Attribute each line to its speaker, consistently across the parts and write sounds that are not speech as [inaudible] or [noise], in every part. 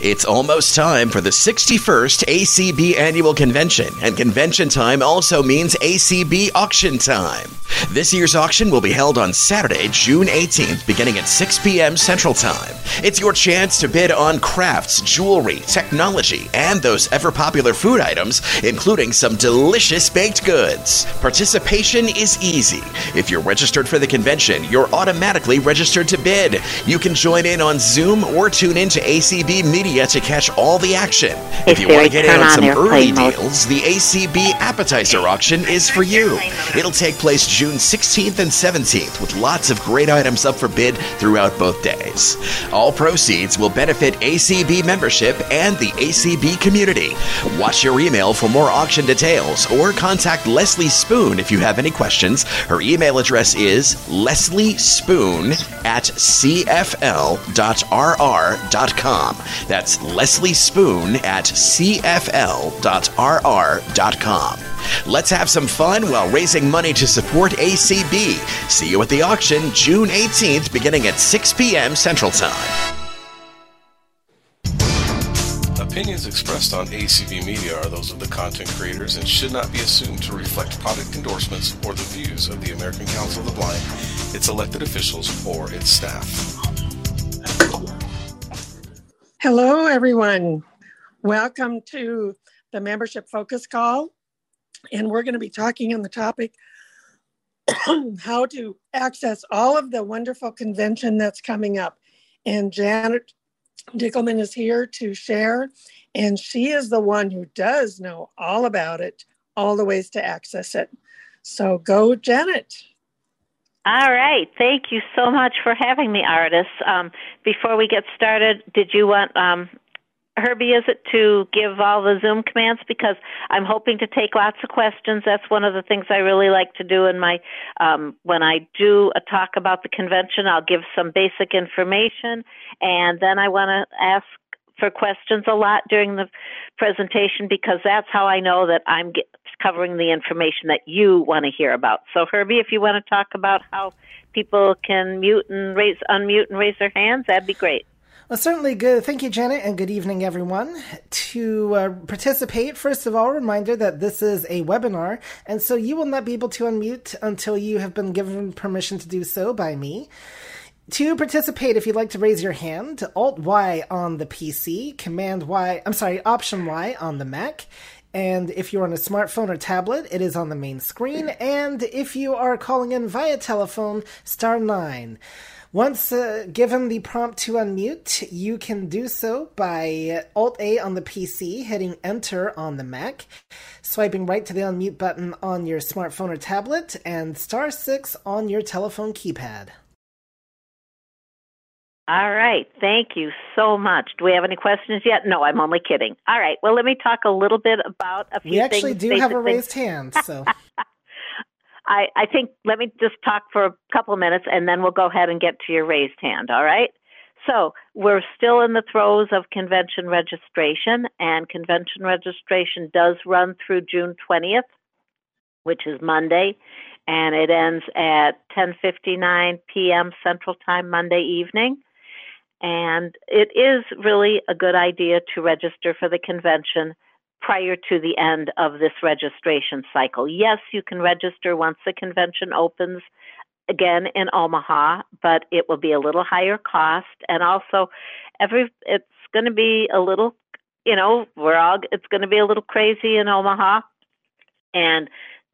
Speaker 1: It's almost time for the 61st ACB Annual Convention, and convention time also means ACB auction time. This year's auction will be held on Saturday, June 18th, beginning at 6 p.m. Central Time. It's your chance to bid on crafts, jewelry, technology, and those ever popular food items, including some delicious baked goods. Participation is easy. If you're registered for the convention, you're automatically registered to bid. You can join in on Zoom or tune into ACB Media media to catch all the action.
Speaker 2: Hey,
Speaker 1: if you want to get in on
Speaker 2: on
Speaker 1: some early deals, the ACB appetizer auction is for you. It'll take place June 16th and 17th with lots of great items up for bid throughout both days. All proceeds will benefit ACB membership and the ACB community. Watch your email for more auction details or contact Leslie Spoon if you have any questions. Her email address is lesliespoon at cfl.rr.com. That's Leslie Spoon at cfl.rr.com. Let's have some fun while raising money to support ACB. See you at the auction June 18th beginning at 6 p.m. Central Time.
Speaker 3: Opinions expressed on ACB Media are those of the content creators and should not be assumed to reflect product endorsements or the views of the American Council of the Blind, its elected officials, or its staff.
Speaker 4: Hello, everyone. Welcome to the membership focus call. And we're going to be talking on the topic [clears throat] how to access all of the wonderful convention that's coming up. And Janet Dickelman is here to share, and she is the one who does know all about it, all the ways to access it. So go, Janet.
Speaker 2: All right. Thank you so much for having me, Ardis. Um, before we get started, did you want um, Herbie? Is it to give all the Zoom commands because I'm hoping to take lots of questions. That's one of the things I really like to do in my um, when I do a talk about the convention. I'll give some basic information, and then I want to ask for questions a lot during the presentation because that's how I know that I'm get, covering the information that you want to hear about. So, Herbie, if you want to talk about how people can mute and raise, unmute and raise their hands, that'd be great.
Speaker 5: Well, certainly good. Thank you, Janet, and good evening, everyone. To uh, participate, first of all, reminder that this is a webinar, and so you will not be able to unmute until you have been given permission to do so by me. To participate, if you'd like to raise your hand, Alt Y on the PC, Command Y, I'm sorry, Option Y on the Mac. And if you're on a smartphone or tablet, it is on the main screen. And if you are calling in via telephone, star 9. Once uh, given the prompt to unmute, you can do so by Alt A on the PC, hitting Enter on the Mac, swiping right to the unmute button on your smartphone or tablet, and star 6 on your telephone keypad.
Speaker 2: All right. Thank you so much. Do we have any questions yet? No, I'm only kidding. All right. Well, let me talk a little bit about a few
Speaker 5: We actually
Speaker 2: things,
Speaker 5: do have a
Speaker 2: things.
Speaker 5: raised hand, so. [laughs]
Speaker 2: I, I think let me just talk for a couple of minutes and then we'll go ahead and get to your raised hand, all right? So we're still in the throes of convention registration, and convention registration does run through June 20th, which is Monday, and it ends at 10:59 p.m. Central Time Monday evening. And it is really a good idea to register for the convention prior to the end of this registration cycle. Yes, you can register once the convention opens again in Omaha, but it will be a little higher cost and also every it's going to be a little you know, we're all it's going to be a little crazy in Omaha and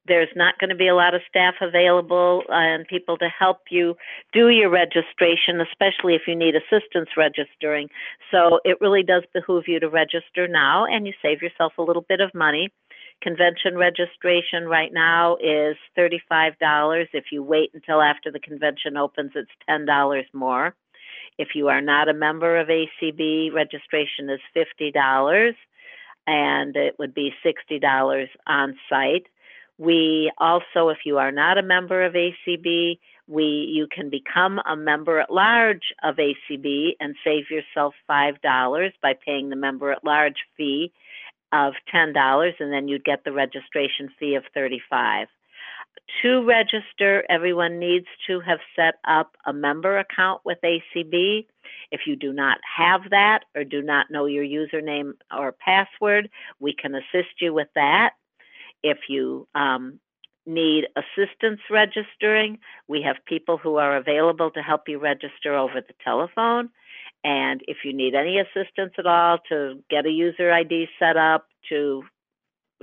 Speaker 2: there's not going to be a lot of staff available and people to help you do your registration, especially if you need assistance registering. So it really does behoove you to register now and you save yourself a little bit of money. Convention registration right now is $35. If you wait until after the convention opens, it's $10 more. If you are not a member of ACB, registration is $50 and it would be $60 on site. We also, if you are not a member of ACB, we you can become a member at large of ACB and save yourself five dollars by paying the member at large fee of ten dollars, and then you'd get the registration fee of thirty-five. to register, everyone needs to have set up a member account with ACB. If you do not have that or do not know your username or password, we can assist you with that. If you um, need assistance registering, we have people who are available to help you register over the telephone. And if you need any assistance at all to get a user ID set up, to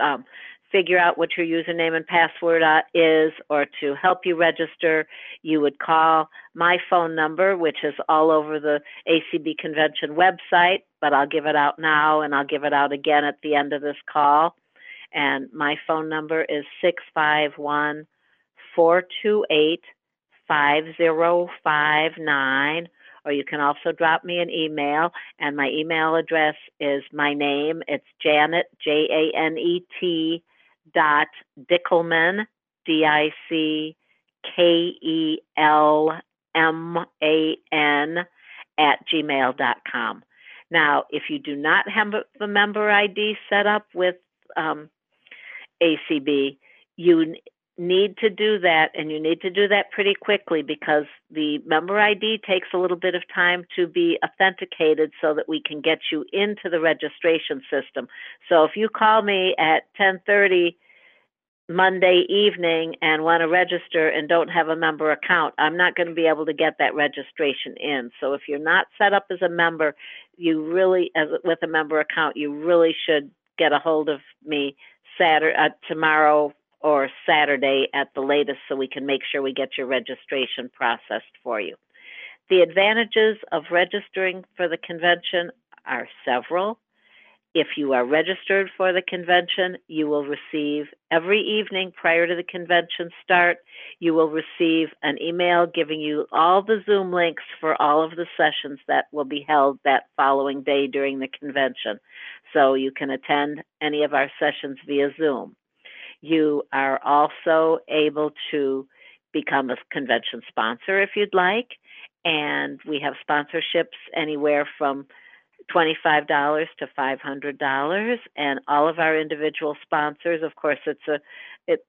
Speaker 2: um, figure out what your username and password uh, is, or to help you register, you would call my phone number, which is all over the ACB convention website, but I'll give it out now and I'll give it out again at the end of this call. And my phone number is 651 428 5059 or you can also drop me an email. And my email address is my name. It's Janet, J A N E T, dot Dickelman, D I C K E L M A N, at gmail.com. Now, if you do not have the member ID set up with um, ACB, you need to do that and you need to do that pretty quickly because the member ID takes a little bit of time to be authenticated so that we can get you into the registration system. So if you call me at 10:30 Monday evening and want to register and don't have a member account, I'm not going to be able to get that registration in. So if you're not set up as a member, you really as with a member account, you really should get a hold of me Saturday uh, tomorrow or Saturday at the latest so we can make sure we get your registration processed for you. The advantages of registering for the convention are several. If you are registered for the convention, you will receive every evening prior to the convention start, you will receive an email giving you all the Zoom links for all of the sessions that will be held that following day during the convention. So you can attend any of our sessions via Zoom. You are also able to become a convention sponsor if you'd like. And we have sponsorships anywhere from $25 to $500 and all of our individual sponsors of course it's a it's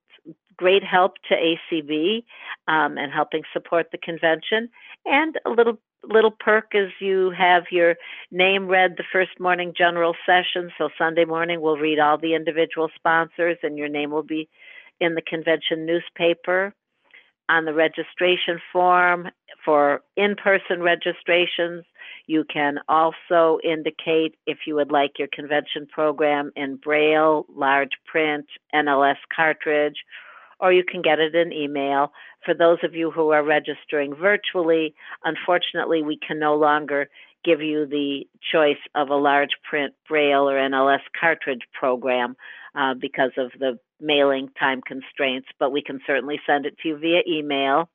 Speaker 2: great help to ACB um, and helping support the convention and a little little perk is you have your name read the first morning general session. So Sunday morning we'll read all the individual sponsors and your name will be in the convention newspaper. On the registration form for in person registrations, you can also indicate if you would like your convention program in Braille, large print, NLS cartridge, or you can get it in email. For those of you who are registering virtually, unfortunately, we can no longer give you the choice of a large print Braille or NLS cartridge program uh, because of the mailing time constraints, but we can certainly send it to you via email.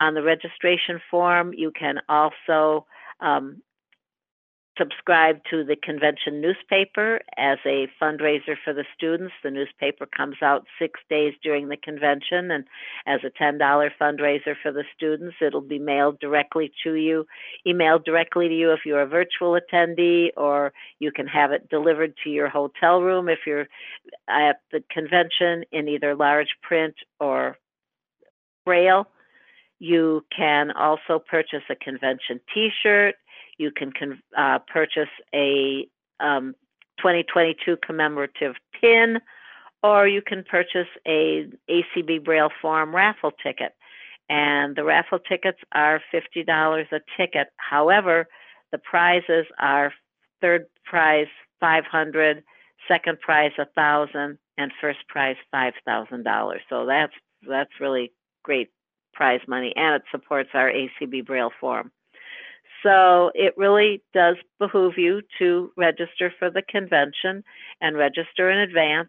Speaker 2: On the registration form, you can also um, subscribe to the convention newspaper as a fundraiser for the students. The newspaper comes out six days during the convention, and as a $10 fundraiser for the students, it'll be mailed directly to you, emailed directly to you if you're a virtual attendee, or you can have it delivered to your hotel room if you're at the convention in either large print or braille. You can also purchase a convention t shirt you can uh, purchase a um, 2022 commemorative pin, or you can purchase a ACB Braille Forum raffle ticket. And the raffle tickets are $50 a ticket. However, the prizes are third prize 500, second prize 1000, and first prize $5,000. So that's that's really great prize money, and it supports our ACB Braille Forum. So it really does behoove you to register for the convention and register in advance.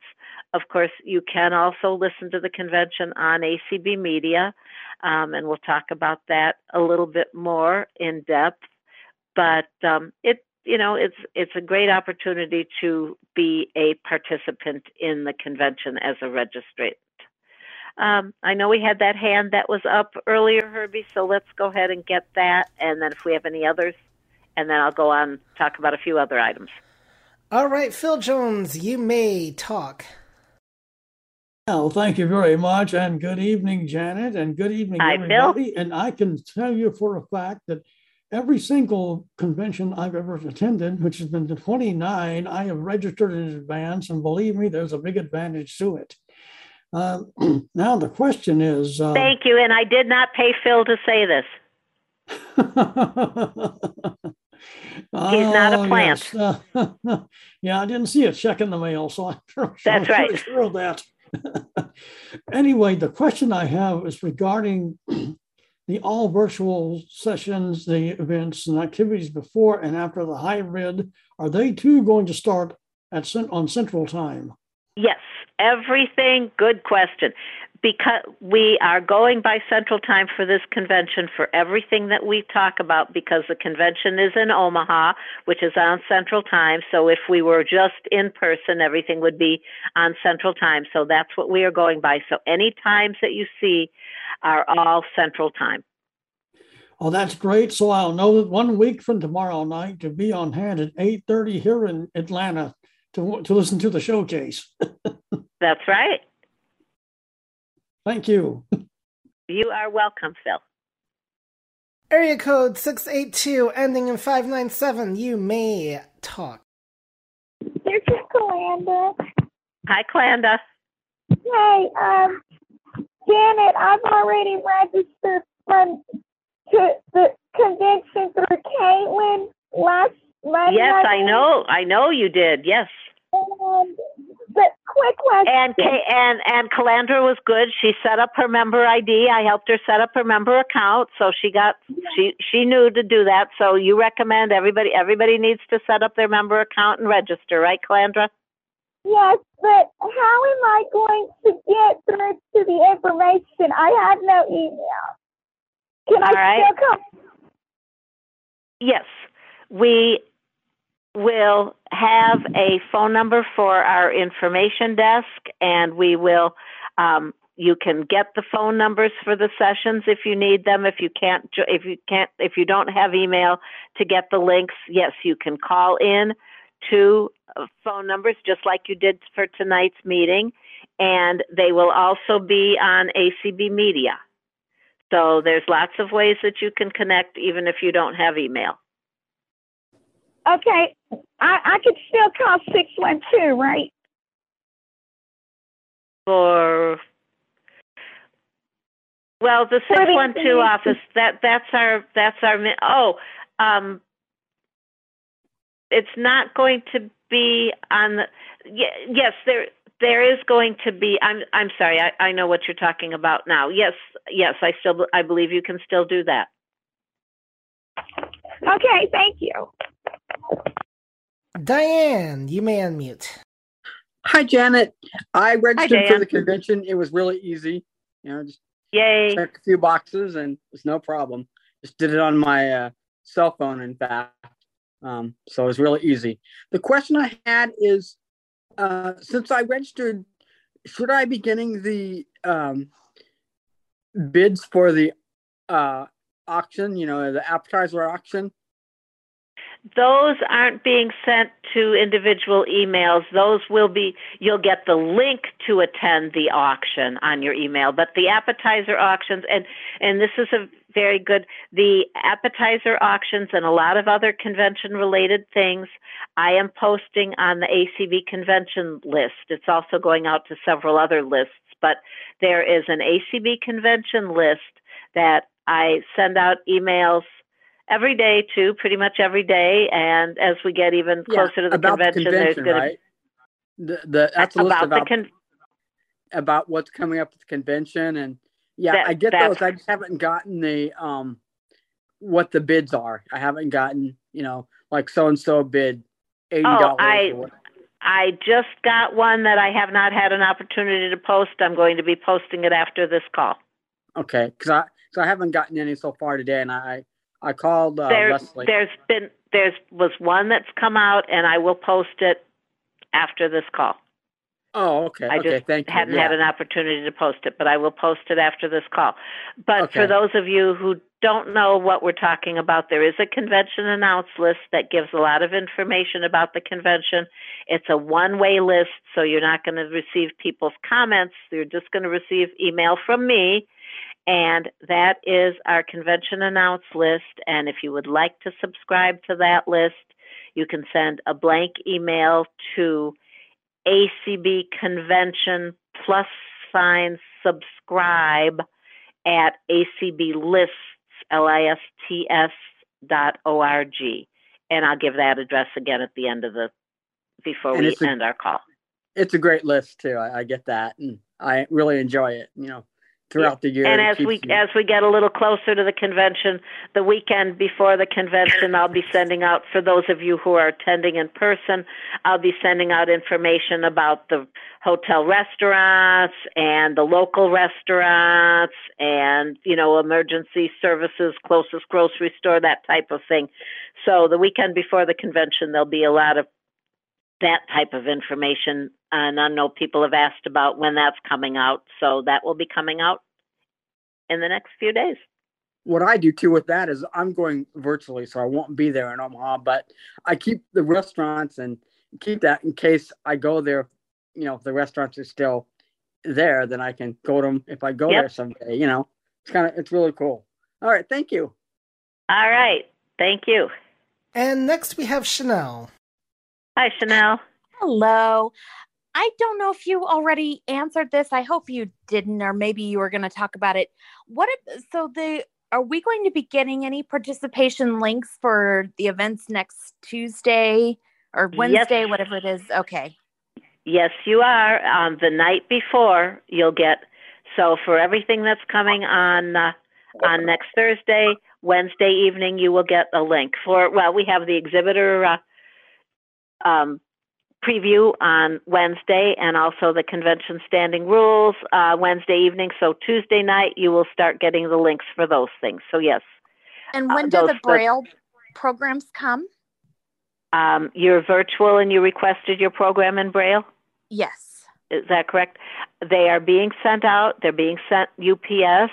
Speaker 2: Of course, you can also listen to the convention on ACB Media, um, and we'll talk about that a little bit more in depth. But um, it, you know, it's it's a great opportunity to be a participant in the convention as a registrant. Um, I know we had that hand that was up earlier, Herbie, so let's go ahead and get that. And then if we have any others, and then I'll go on talk about a few other items.
Speaker 5: All right, Phil Jones, you may talk.
Speaker 6: Well, thank you very much, and good evening, Janet, and good evening,
Speaker 2: Hi,
Speaker 6: everybody. And I can tell you for a fact that every single convention I've ever attended, which has been the 29, I have registered in advance, and believe me, there's a big advantage to it. Uh, [clears throat] now the question is. Uh,
Speaker 2: Thank you. And I did not pay Phil to say this. [laughs]
Speaker 6: He's
Speaker 2: not a plant.
Speaker 6: yes. Uh, [laughs] yeah, I didn't see a check in the mail, so I'm [laughs] sure,
Speaker 2: That's
Speaker 6: I'm
Speaker 2: right.
Speaker 6: sure of that. anyway, the question I have is regarding [clears throat] the all virtual sessions, the events and activities before and after the hybrid. Are they too going to start at on Central Time?
Speaker 2: Yes, everything. Good question. Because we are going by Central Time for this convention for everything that we talk about, because the convention is in Omaha, which is on Central Time. So if we were just in person, everything would be on Central Time. So that's what we are going by. So any times that you see are all Central Time.
Speaker 6: Oh, that's great. So I'll know that one week from tomorrow night to be on hand at 8:30 here in Atlanta to, to listen to the showcase. [laughs]
Speaker 2: That's right.
Speaker 6: Thank you.
Speaker 2: You are welcome, Phil.
Speaker 5: Area code 682 ending in 597. You may talk.
Speaker 7: This is Kalanda.
Speaker 2: Hi, Clanda.
Speaker 7: Hey, um, Janet, I've already registered from to the convention through Caitlin last Monday.
Speaker 2: Yes, I know. I know you did. Yes.
Speaker 7: And the quick question.
Speaker 2: And and and Calandra was good. She set up her member ID. I helped her set up her member account, so she got she she knew to do that. So you recommend everybody everybody needs to set up their member account and register, right, Calandra?
Speaker 7: Yes, but how am I going to get through to the information? I have no email. Can I
Speaker 2: All right.
Speaker 7: still come?
Speaker 2: Yes, we will have a phone number for our information desk, and we will. Um, you can get the phone numbers for the sessions if you need them. If you can't, if you can't, if you don't have email to get the links, yes, you can call in to uh, phone numbers just like you did for tonight's meeting, and they will also be on ACB Media. So there's lots of ways that you can connect even if you don't have email.
Speaker 7: Okay, I, I could still call 612, right?
Speaker 2: for well the 612 office that that's our that's our oh um it's not going to be on the yes there there is going to be i'm i'm sorry i i know what you're talking about now yes yes i still i believe you can still do that
Speaker 7: Okay, thank you.
Speaker 5: Diane, you may unmute.
Speaker 8: Hi, Janet. I registered for the convention. It was really easy. You know, just
Speaker 2: yay
Speaker 8: checked a few boxes and it was no problem. Just did it on my uh, cell phone, in fact. Um, so it was really easy. The question I had is uh, since I registered, should I be getting the um, bids for the uh, auction, you know, the appetizer auction?
Speaker 2: Those aren't being sent to individual emails. Those will be, you'll get the link to attend the auction on your email. But the appetizer auctions, and, and this is a very good, the appetizer auctions and a lot of other convention related things, I am posting on the ACB convention list. It's also going out to several other lists, but there is an ACB convention list that I send out emails every day too, pretty much every day and as we get even closer to the
Speaker 8: about
Speaker 2: convention,
Speaker 8: the
Speaker 2: there's
Speaker 8: convention,
Speaker 2: going
Speaker 8: right? The, the, that's a list
Speaker 2: about,
Speaker 8: about
Speaker 2: the con-
Speaker 8: about what's coming up at the convention and yeah
Speaker 2: That-
Speaker 8: i get those i just haven't gotten the um what the bids are i haven't gotten you know like so and so bid eighty dollars
Speaker 2: Oh, I- I just got one that I have not had an opportunity to post. I'm going to be posting it after this call.
Speaker 8: okay because i so i haven't gotten any so far today and i i called uh,
Speaker 2: there,
Speaker 8: leslie
Speaker 2: there's been there's was one that's come out, and I will post it after this call.
Speaker 8: oh okay
Speaker 2: I
Speaker 8: okay
Speaker 2: just
Speaker 8: thank you
Speaker 2: hadn't
Speaker 8: yeah.
Speaker 2: had an opportunity to post it, but I will post it after this call. But for those of you who don't know what we're talking about, there is a convention announce list that gives a lot of information about the convention. It's a one way list, so you're not going to receive people's comments. You're just going to receive email from me. And that is our convention announce list. And if you would like to subscribe to that list, you can send a blank email to ACB convention plus sign subscribe at acblists, L-I-S-T-S dot O-R-G. And I'll give that address again at the end of the, before
Speaker 8: And
Speaker 2: we
Speaker 8: a-
Speaker 2: end our call.
Speaker 8: It's a great list too. I, I get that, and I really enjoy it. You know, throughout the year.
Speaker 2: And as we
Speaker 8: me-
Speaker 2: as we get a little closer to the convention, the weekend before the convention, I'll be sending out for those of you who are attending in person. I'll be sending out information about the hotel restaurants and the local restaurants and you know emergency services, closest grocery store, that type of thing. So the weekend before the convention, there'll be a lot of that type of information. And I know people have asked about when that's coming out, so that will be coming out in the next few days.
Speaker 8: what I do too with that is I'm going virtually, so I won't be there in Omaha, but I keep the restaurants and keep that in case I go there. You know, if the restaurants are still there, then I can go to them if I go
Speaker 2: Yep.
Speaker 8: there someday. You know, it's kind of it's really cool. All right, thank you.
Speaker 2: All right. Thank you.
Speaker 5: And next we have Chanel.
Speaker 2: Hi, Chanel.
Speaker 9: Hello. I don't know if you already answered this. I hope you didn't, or maybe you were going to talk about it. What if, so the are we going to be getting any participation links for the events next Tuesday or
Speaker 2: Yes.
Speaker 9: Wednesday, whatever it is? Okay.
Speaker 2: Yes, you are. Um, the night before, you'll get. So for everything that's coming on uh, on next Thursday, Wednesday evening, you will get a link for. Well, we have the exhibitor uh, um, preview on Wednesday, and also the convention standing rules uh, Wednesday evening. So Tuesday night, you will start getting the links for those things. So yes,
Speaker 9: And
Speaker 2: Uh,
Speaker 9: when do
Speaker 2: those-
Speaker 9: the
Speaker 2: the-
Speaker 9: Braille programs come?
Speaker 2: um, you're virtual and you requested your program in Braille.
Speaker 9: Yes.
Speaker 2: Is that correct? They are being sent out. They're being sent UPS.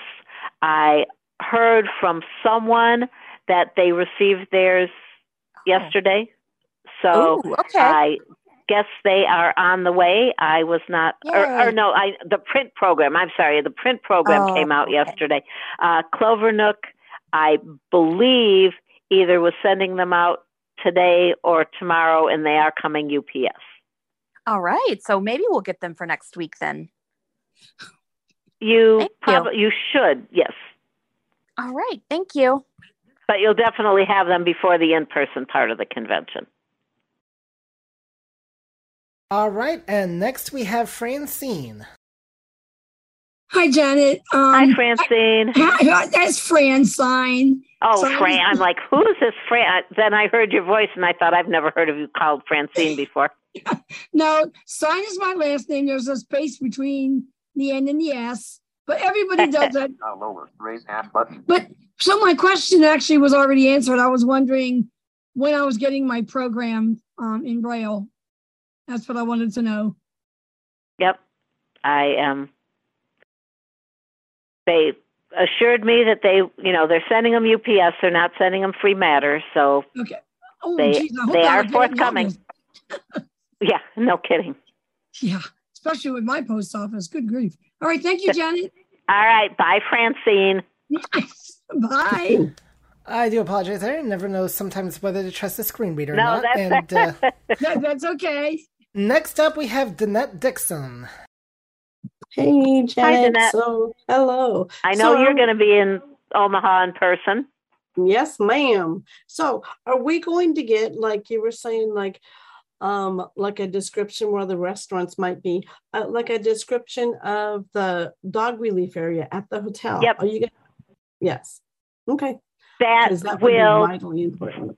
Speaker 2: I heard from someone that they received theirs yesterday. So
Speaker 9: Ooh, okay.
Speaker 2: I guess they are on the way. I was not, or, or no, I the print program. I'm sorry, the print program
Speaker 9: Oh,
Speaker 2: came out
Speaker 9: okay.
Speaker 2: yesterday. Uh, Clovernook, I believe, either was sending them out today or tomorrow, and they are coming UPS.
Speaker 9: All right. So maybe we'll get them for next week then.
Speaker 2: You
Speaker 9: Thank you.
Speaker 2: probably you should, yes.
Speaker 9: All right. Thank you.
Speaker 2: But you'll definitely have them before the in-person part of the convention.
Speaker 5: All right, and next we have Francine.
Speaker 10: Hi, Janet. Um,
Speaker 2: Hi, Francine.
Speaker 10: Hi, that's Francine.
Speaker 2: Oh,
Speaker 10: So-
Speaker 2: Fran. I'm like, who is this Fran? Then I heard your voice, and I thought I've never heard of you called Francine [laughs] before.
Speaker 10: No, sign is my last name. There's a space between the N and the S, but everybody does that. [laughs]
Speaker 11: lower. Raise hand button.
Speaker 10: But so my question actually was already answered. I was wondering when I was getting my program um, in Braille. That's what I wanted to know.
Speaker 2: Yep, I am. they assured me that they, you know, they're sending them UPS. They're not sending them free matter. So
Speaker 10: Okay. Oh,
Speaker 2: they
Speaker 10: geez,
Speaker 2: they are forthcoming. [laughs] Yeah, no kidding.
Speaker 10: Yeah, especially with my post office. Good grief. All right. Thank you, Janet.
Speaker 2: All right, bye, Francine. [laughs]
Speaker 10: Bye.
Speaker 5: I do apologize. I never know sometimes whether to trust the screen reader or
Speaker 2: No,
Speaker 5: not.
Speaker 2: that's
Speaker 5: And uh, [laughs]
Speaker 10: That- that's okay.
Speaker 5: Next up, we have Danette Dixon.
Speaker 12: Hey, Janet.
Speaker 2: Danette.
Speaker 12: So, hello.
Speaker 2: I know
Speaker 12: So,
Speaker 2: you're going to be in Omaha in person.
Speaker 12: Yes, ma'am. So, are we going to get like you were saying, like, um, like a description where the restaurants might be, uh, like a description of the dog relief area at the hotel?
Speaker 2: Yep.
Speaker 12: Are you? Gonna... Yes. Okay.
Speaker 2: That,
Speaker 12: 'Cause that would
Speaker 2: will
Speaker 12: be vitally important.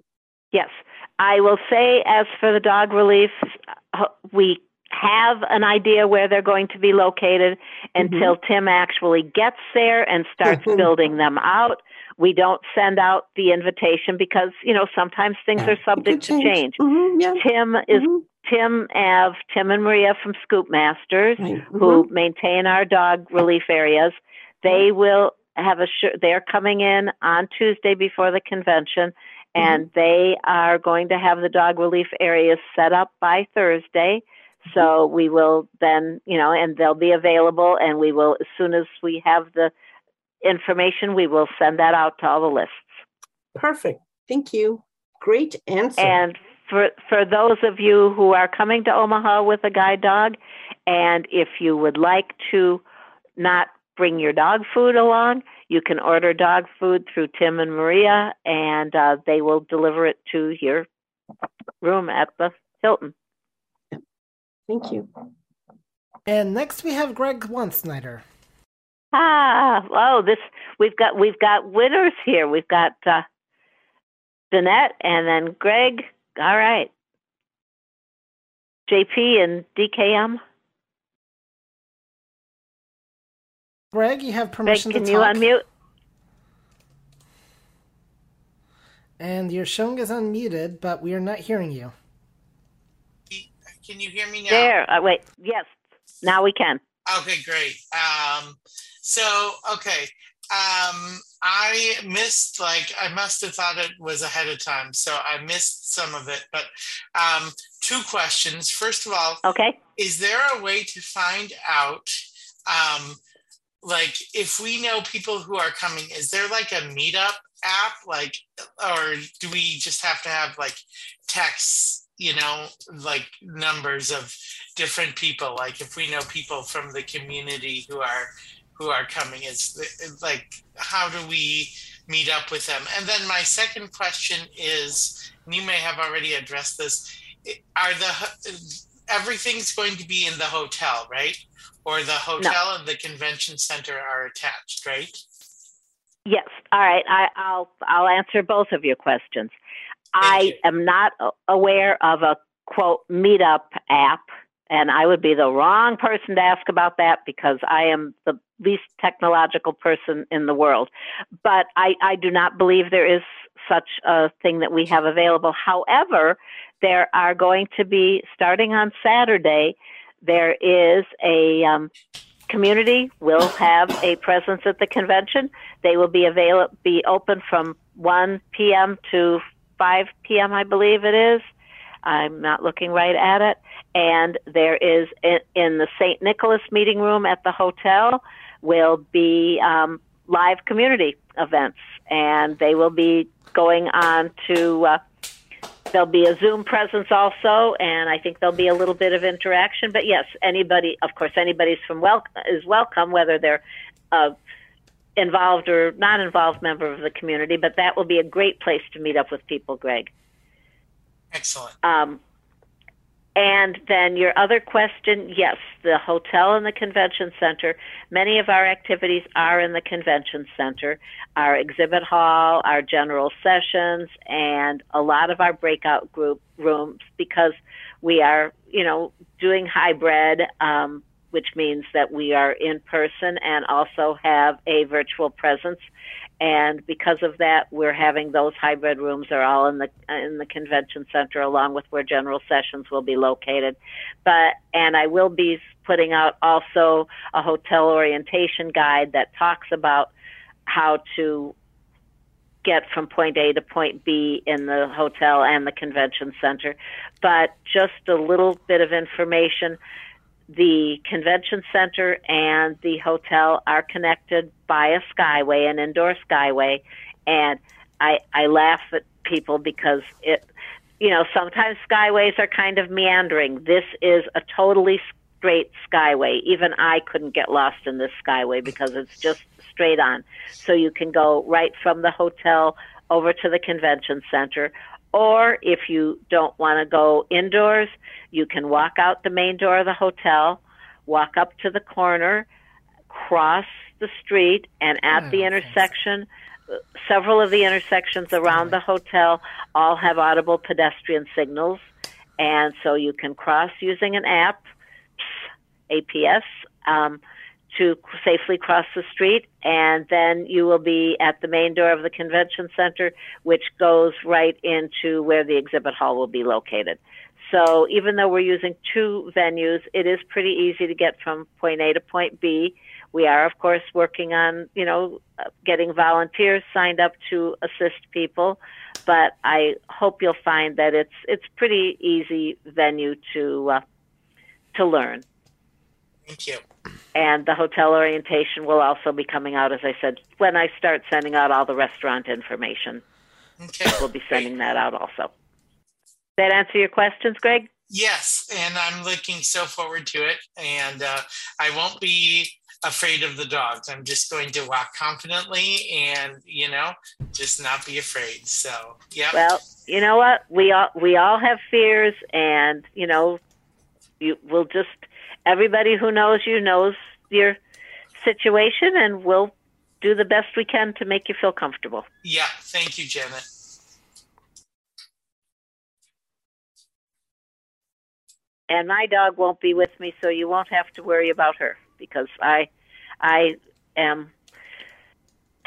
Speaker 2: Yes. I will say, as for the dog relief, we have an idea where they're going to be located until Tim actually gets there and starts
Speaker 12: Mhm.
Speaker 2: building them out. We don't send out the invitation because, you know, sometimes things are subject to change.
Speaker 12: Mhm, yeah.
Speaker 2: Tim is
Speaker 12: Mhm.
Speaker 2: Tim Av, Tim and Maria from Scoop Masters, who
Speaker 12: Mhm.
Speaker 2: maintain our dog relief areas. They will have a sure they're coming in on Tuesday before the convention Mm-hmm. and they are going to have the dog relief areas set up by Thursday. Mm-hmm. So we will then, you know, and they'll be available and we will as soon as we have the information, we will send that out to all the lists.
Speaker 12: Perfect. Thank you. Great answer.
Speaker 2: And for for those of you who are coming to Omaha with a guide dog, and if you would like to not bring your dog food along, you can order dog food through Tim and Maria, and uh, they will deliver it to your room at the Hilton.
Speaker 12: Thank you.
Speaker 5: And next we have Greg Wansnyder.
Speaker 2: Ah, oh, this we've got we've got winners here. We've got uh, Danette and then Greg. All right, JP and DKM.
Speaker 5: Greg, you have permission
Speaker 2: Greg,
Speaker 5: permission
Speaker 2: can
Speaker 5: to
Speaker 2: you unmute?
Speaker 5: And your showing is unmuted, but we are not hearing you.
Speaker 13: Can you hear me now?
Speaker 2: There. Uh, wait. Yes. Now we can.
Speaker 13: Okay, great. Um, so, okay. Um, I missed, like, I must have thought it was ahead of time. So I missed some of it. But um, two questions. First of all,
Speaker 2: Okay.
Speaker 13: is there a way to find out, um, like, if we know people who are coming, is there like a meetup app? Like, or do we just have to have like texts, you know, like numbers of different people? Like, if we know people from the community who are who are coming, is like, how do we meet up with them? And then my second question is, and you may have already addressed this, are the everything's going to be in the hotel, right? Or the hotel and the convention center are attached, right?
Speaker 2: Yes. All right. I, I'll I'll answer both of your questions. I am not aware of a quote meetup app, and I would be the wrong person to ask about that because I am the least technological person in the world. But I, I do not believe there is such a thing that we have available. However, there are going to be starting on Saturday. There is a um, community will have a presence at the convention. They will be available, be open from 1 p.m. to 5 p.m. I believe it is. I'm not looking right at it. And there is in, in the St. Nicholas meeting room at the hotel will be um, live community events, and they will be going on to. Uh, There'll be a Zoom presence also, and I think there'll be a little bit of interaction. But yes, anybody, of course, anybody's from wel- is welcome, whether they're uh, involved or not involved member of the community. But that will be a great place to meet up with people, Greg.
Speaker 13: Excellent.
Speaker 2: Um, and then your other question, yes, the hotel and the convention center. Many of our activities are in the convention center, our exhibit hall, our general sessions, and a lot of our breakout group rooms because we are, you know, doing hybrid, um, which means that we are in person and also have a virtual presence. And because of that, we're having those hybrid rooms are all in the in the convention center, along with where general sessions will be located. But and I will be putting out also a hotel orientation guide that talks about how to get from point A to point B in the hotel and the convention center. But just a little bit of information the convention center and the hotel are connected by a skyway, an indoor skyway, and I I laugh at people because it you know sometimes skyways are kind of meandering. This is a totally straight skyway. Even I couldn't get lost in this skyway because it's just straight on. So you can go right from the hotel over to the convention center or if you don't want to go indoors, you can walk out the main door of the hotel, walk up to the corner, cross the street, and at the intersection, several of the intersections around the hotel all have audible pedestrian signals. And so you can cross using an app, APS, um, to safely cross the street. And then you will be at the main door of the convention center, which goes right into where the exhibit hall will be located. So even though we're using two venues, it is pretty easy to get from point A to point B we are, of course, working on, you know, getting volunteers signed up to assist people. But I hope you'll find that it's it's pretty easy venue to uh, to learn.
Speaker 13: Thank you.
Speaker 2: And the hotel orientation will also be coming out, as I said, when I start sending out all the restaurant information.
Speaker 13: Okay.
Speaker 2: We'll be sending that out also. That answer your questions, Greg?
Speaker 13: Yes, and I'm looking so forward to it. And uh, I won't be afraid of the dogs. I'm just going to walk confidently and, you know, just not be afraid. So, yeah.
Speaker 2: Well, you know what? We all we all have fears, and you know, you will just everybody who knows you knows your situation, and we'll do the best we can to make you feel comfortable.
Speaker 13: Yeah. Thank you, Janet.
Speaker 2: And my dog won't be with me, so you won't have to worry about her because I, I am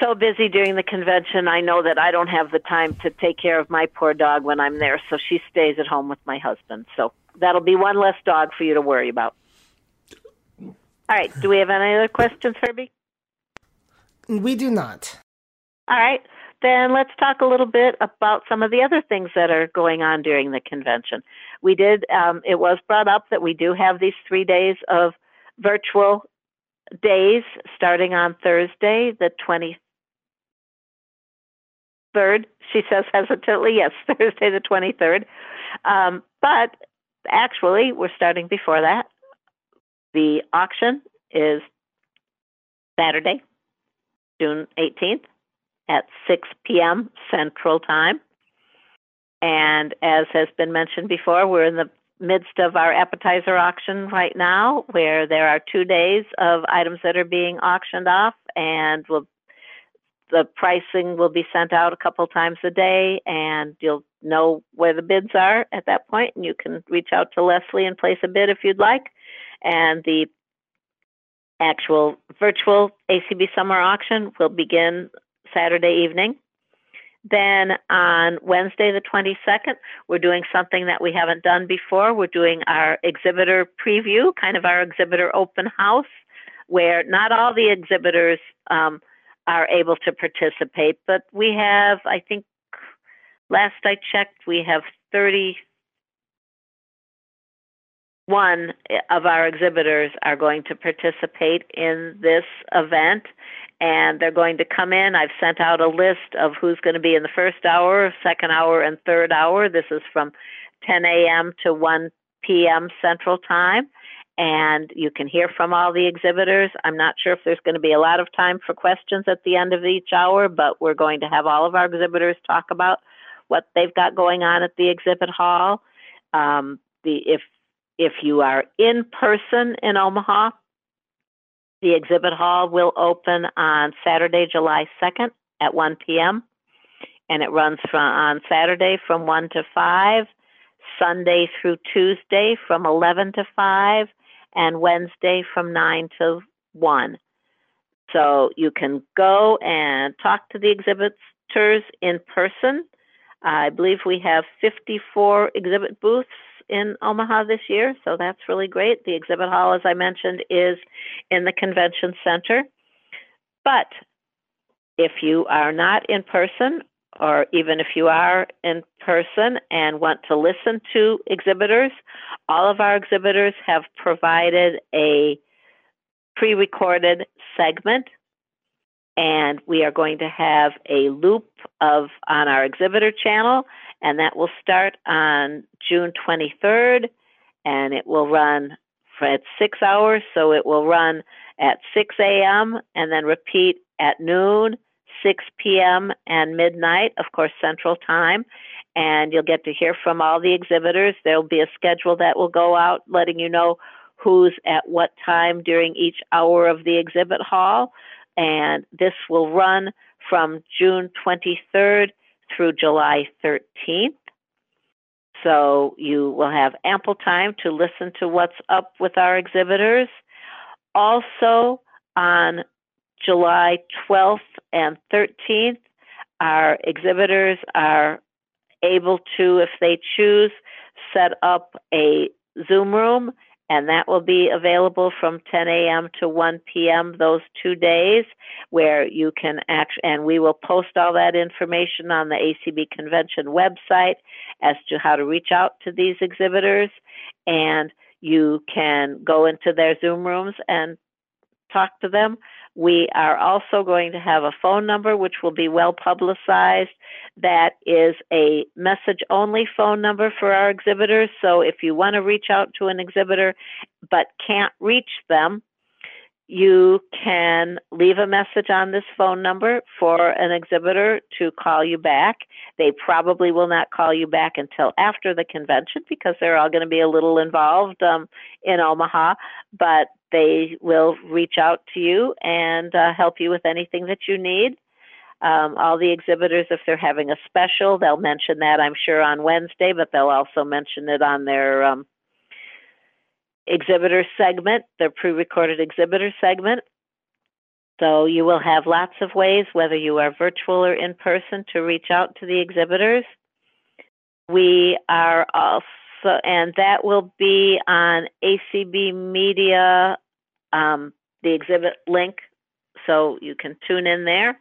Speaker 2: so busy during the convention. I know that I don't have the time to take care of my poor dog when I'm there, so she stays at home with my husband. So that'll be one less dog for you to worry about. All right. Do we have any other questions, Herbie?
Speaker 5: We do not.
Speaker 2: All right. Then let's talk a little bit about some of the other things that are going on during the convention. We did, um, it was brought up that we do have these three days of virtual days starting on Thursday, the 23rd. She says hesitantly, yes, [laughs] Thursday, the 23rd. Um, but actually, we're starting before that. The auction is Saturday, June 18th at 6 p.m. Central Time. And as has been mentioned before, we're in the midst of our appetizer auction right now, where there are two days of items that are being auctioned off, and we'll, the pricing will be sent out a couple times a day, and you'll know where the bids are at that point, and you can reach out to Leslie and place a bid if you'd like. And the actual virtual ACB summer auction will begin Saturday evening. Then on Wednesday, the 22nd, we're doing something that we haven't done before. We're doing our exhibitor preview, kind of our exhibitor open house, where not all the exhibitors um, are able to participate, but we have, I think, last I checked, we have 31 of our exhibitors are going to participate in this event and they're going to come in. I've sent out a list of who's going to be in the first hour, second hour, and third hour. This is from 10 a.m. to 1 p.m. Central Time. And you can hear from all the exhibitors. I'm not sure if there's going to be a lot of time for questions at the end of each hour, but we're going to have all of our exhibitors talk about what they've got going on at the exhibit hall. Um, the if if you are in person in Omaha, the exhibit hall will open on Saturday, July 2nd at 1 p.m. and it runs from on Saturday from 1 to 5, Sunday through Tuesday from 11 to 5, and Wednesday from 9 to 1. So you can go and talk to the exhibitors in person. I believe we have 54 exhibit booths in Omaha this year, so that's really great. The exhibit hall, as I mentioned, is in the convention center. But if you are not in person, or even if you are in person and want to listen to exhibitors, all of our exhibitors have provided a pre recorded segment and we are going to have a loop of on our exhibitor channel and that will start on June 23rd and it will run for at six hours so it will run at 6 a.m and then repeat at noon 6 p.m and midnight of course central time and you'll get to hear from all the exhibitors. There'll be a schedule that will go out letting you know who's at what time during each hour of the exhibit hall and this will run from June 23rd through July 13th. So you will have ample time to listen to what's up with our exhibitors. Also, on July 12th and 13th, our exhibitors are able to, if they choose, set up a Zoom room and that will be available from 10 a.m. to 1 p.m. those two days, where you can act, and we will post all that information on the ACB convention website as to how to reach out to these exhibitors, and you can go into their Zoom rooms and talk to them. We are also going to have a phone number, which will be well publicized. That is a message only phone number for our exhibitors. So if you want to reach out to an exhibitor but can't reach them, you can leave a message on this phone number for an exhibitor to call you back. They probably will not call you back until after the convention because they're all going to be a little involved um, in Omaha, but they will reach out to you and uh, help you with anything that you need. Um, all the exhibitors, if they're having a special, they'll mention that I'm sure on Wednesday, but they'll also mention it on their um, exhibitor segment, their pre recorded exhibitor segment. So you will have lots of ways, whether you are virtual or in person, to reach out to the exhibitors. We are also, and that will be on ACB Media, um, the exhibit link, so you can tune in there.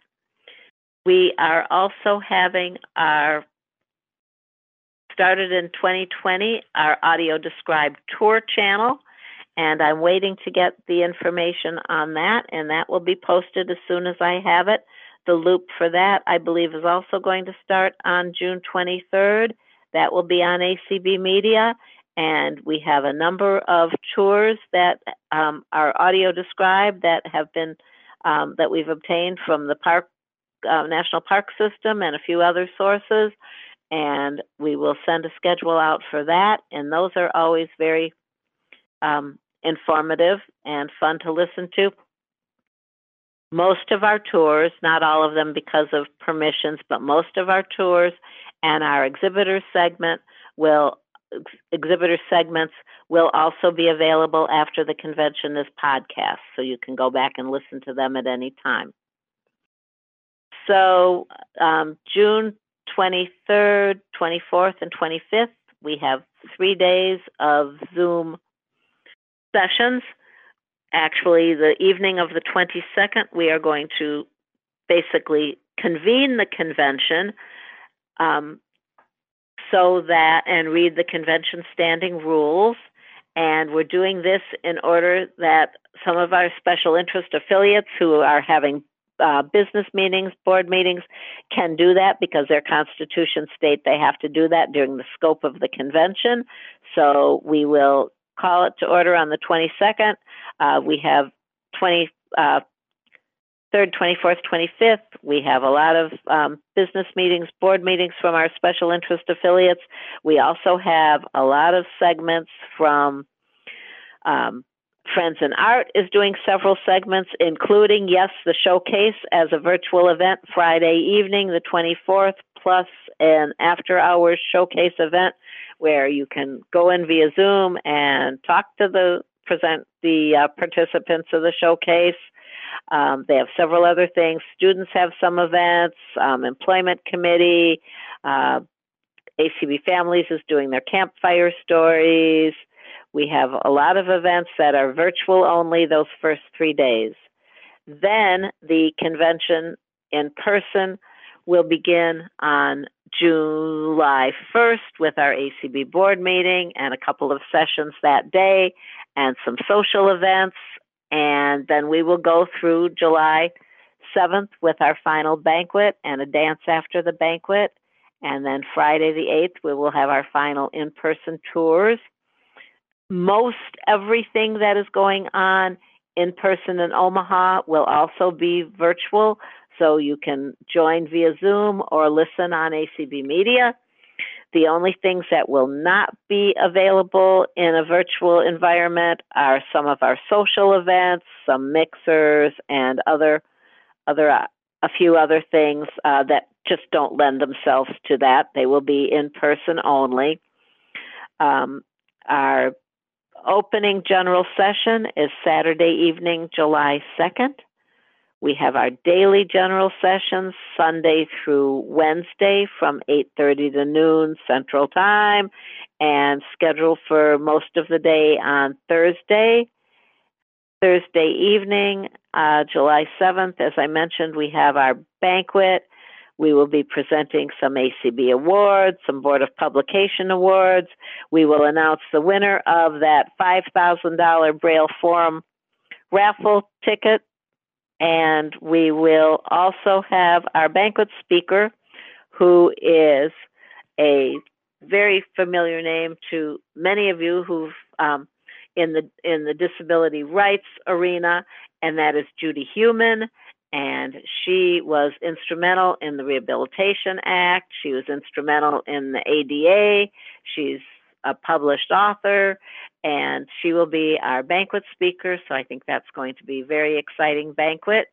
Speaker 2: We are also having our started in 2020 our audio described tour channel and I'm waiting to get the information on that and that will be posted as soon as I have it. The loop for that I believe is also going to start on June 23rd. That will be on ACB Media and we have a number of tours that um, are audio described that have been um, that we've obtained from the park uh, national park system and a few other sources and we will send a schedule out for that. And those are always very um, informative and fun to listen to. Most of our tours, not all of them because of permissions, but most of our tours and our exhibitor segment will exhibitor segments will also be available after the convention is podcast, so you can go back and listen to them at any time. So um, June 23rd, 24th, and 25th, we have three days of Zoom sessions. Actually, the evening of the 22nd, we are going to basically convene the convention um, so that and read the convention standing rules. And we're doing this in order that some of our special interest affiliates who are having uh, business meetings, board meetings can do that because their constitution state they have to do that during the scope of the convention. So we will call it to order on the 22nd. Uh, we have 20, uh, 3rd, 24th, 25th. We have a lot of um, business meetings, board meetings from our special interest affiliates. We also have a lot of segments from um, Friends in Art is doing several segments, including, yes, the showcase as a virtual event Friday evening, the 24th, plus an after hours showcase event where you can go in via Zoom and talk to the present the uh, participants of the showcase. Um, they have several other things. Students have some events, um, employment committee, uh, ACB Families is doing their campfire stories. We have a lot of events that are virtual only those first three days. Then the convention in person will begin on July 1st with our ACB board meeting and a couple of sessions that day and some social events. And then we will go through July 7th with our final banquet and a dance after the banquet. And then Friday the 8th, we will have our final in person tours most everything that is going on in person in Omaha will also be virtual, so you can join via Zoom or listen on ACB Media. The only things that will not be available in a virtual environment are some of our social events, some mixers, and other other uh, a few other things uh, that just don't lend themselves to that. They will be in person only. Um, our opening general session is Saturday evening, July 2nd. We have our daily general sessions Sunday through Wednesday from 8:30 to noon Central Time and scheduled for most of the day on Thursday. Thursday evening, uh, July 7th, as I mentioned, we have our banquet. We will be presenting some ACB awards, some Board of Publication awards. We will announce the winner of that $5,000 Braille Forum raffle ticket. And we will also have our banquet speaker, who is a very familiar name to many of you who've um, in the in the disability rights arena, and that is Judy Heumann. And she was instrumental in the Rehabilitation Act. She was instrumental in the ADA. She's a published author, and she will be our banquet speaker. So I think that's going to be a very exciting banquet.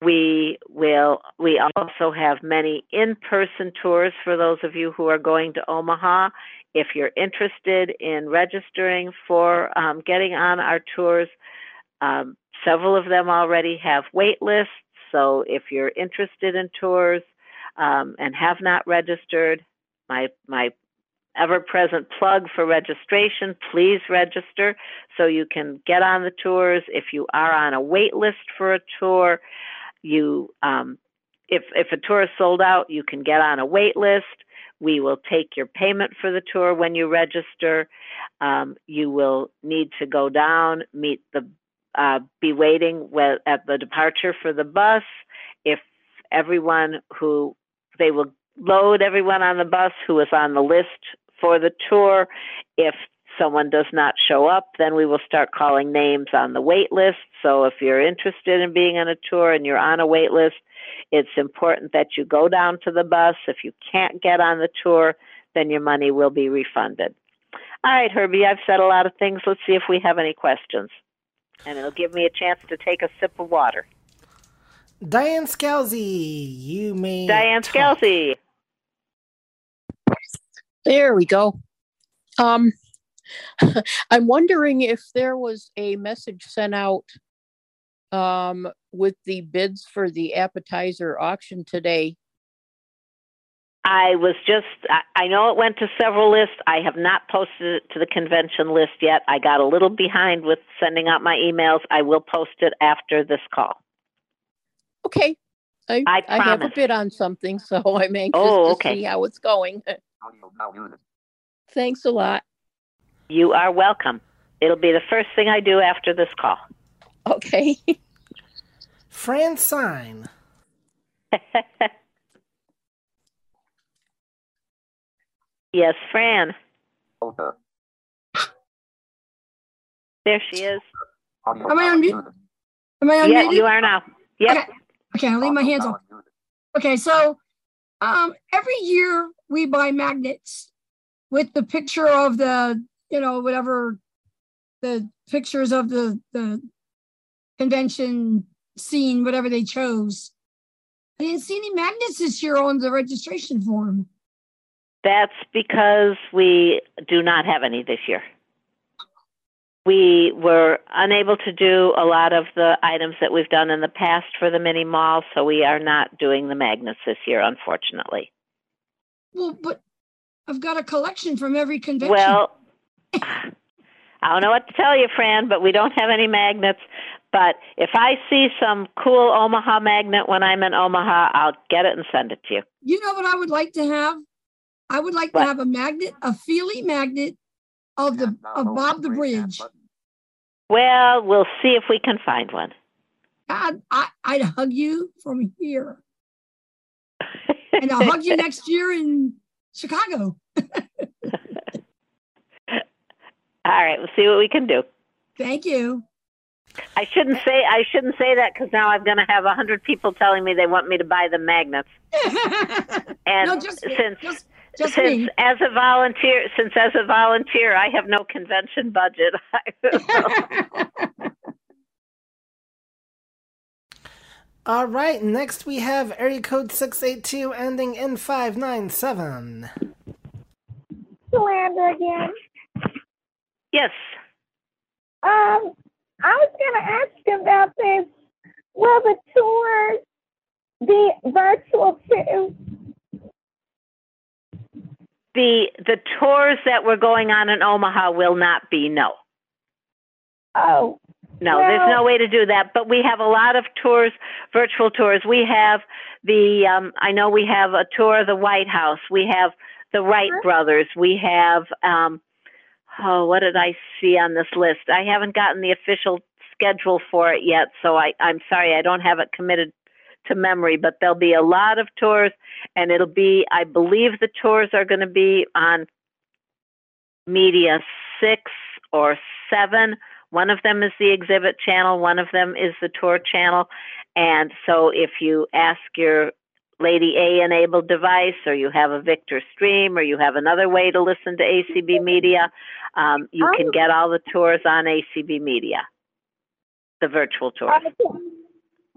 Speaker 2: We will. We also have many in-person tours for those of you who are going to Omaha. If you're interested in registering for um, getting on our tours, um, several of them already have wait lists. So if you're interested in tours um, and have not registered, my my ever-present plug for registration, please register so you can get on the tours. If you are on a wait list for a tour, you um, if if a tour is sold out, you can get on a wait list. We will take your payment for the tour when you register. Um, you will need to go down, meet the, uh, be waiting at the departure for the bus. If everyone who, they will load everyone on the bus who is on the list for the tour. If someone does not show up, then we will start calling names on the wait list. So if you're interested in being on a tour and you're on a wait list, it's important that you go down to the bus. If you can't get on the tour, then your money will be refunded. All right, Herbie, I've said a lot of things. Let's see if we have any questions. And it'll give me a chance to take a sip of water.
Speaker 5: Diane Scalzi, you may.
Speaker 2: Diane. Scalzi.
Speaker 14: There we go. Um, [laughs] I'm wondering if there was a message sent out um, with the bids for the appetizer auction today?
Speaker 2: I was just, I know it went to several lists. I have not posted it to the convention list yet. I got a little behind with sending out my emails. I will post it after this call.
Speaker 14: Okay. I,
Speaker 2: I,
Speaker 14: I have a bid on something, [laughs] so I'm anxious
Speaker 2: oh,
Speaker 14: okay. to see how it's going. [laughs] Thanks a lot.
Speaker 2: You are welcome. It'll be the first thing I do after this call.
Speaker 14: Okay. [laughs]
Speaker 5: Francine. [laughs]
Speaker 2: yes, Fran. Okay. [laughs] There she is.
Speaker 10: Am I on mute? Am I on
Speaker 2: Yeah, you are now. Yep.
Speaker 10: Okay. okay, I'll leave my hands off. Okay, so um, every year we buy magnets with the picture of the, you know, whatever the pictures of the the convention scene, whatever they chose. I didn't see any magnets this year on the registration form.
Speaker 2: That's because we do not have any this year. We were unable to do a lot of the items that we've done in the past for the mini mall, so we are not doing the magnets this year, unfortunately.
Speaker 10: Well, but I've got a collection from every convention.
Speaker 2: Well, I don't know what to tell you, Fran, but we don't have any magnets. But if I see some cool Omaha magnet when I'm in Omaha, I'll get it and send it to you.
Speaker 10: You know what I would like to have? I would like
Speaker 2: what?
Speaker 10: to have a magnet, a Feely magnet of the of Bob the Bridge.
Speaker 2: Well, we'll see if we can find one.
Speaker 10: God, I, I'd hug you from here. [laughs] and I'll hug you [laughs] next year in Chicago.
Speaker 2: All right, we'll see what we can do.
Speaker 10: Thank you.
Speaker 2: I shouldn't say I shouldn't say that because now I'm going to have a hundred people telling me they want me to buy the magnets. [laughs] and
Speaker 10: no, just,
Speaker 2: since
Speaker 10: just, just
Speaker 2: since
Speaker 10: me.
Speaker 2: as a volunteer, since as a volunteer I have no convention budget. [laughs]
Speaker 5: All right, next we have area code 682 ending in 597.
Speaker 7: Yolanda again.
Speaker 2: Yes.
Speaker 7: Um, I was going to ask about this will the tours be virtual too?
Speaker 2: The the tours that were going on in Omaha will not be no.
Speaker 7: Oh.
Speaker 2: No,
Speaker 7: Well-
Speaker 2: there's no way to do that. But we have a lot of tours, virtual tours. We have the um, I know we have a tour of the White House. We have the Wright brothers. We have um, oh, what did I see on this list? I haven't gotten the official schedule for it yet, so I, I'm sorry I don't have it committed to memory, but there'll be a lot of tours and it'll be I believe the tours are going to be on media six or seven. One of them is the exhibit channel, one of them is the tour channel. And so if you ask your Lady A enabled device, or you have a Victor Stream, or you have another way to listen to ACB Media, um, you can get all the tours on ACB Media, the virtual tours.
Speaker 7: Okay.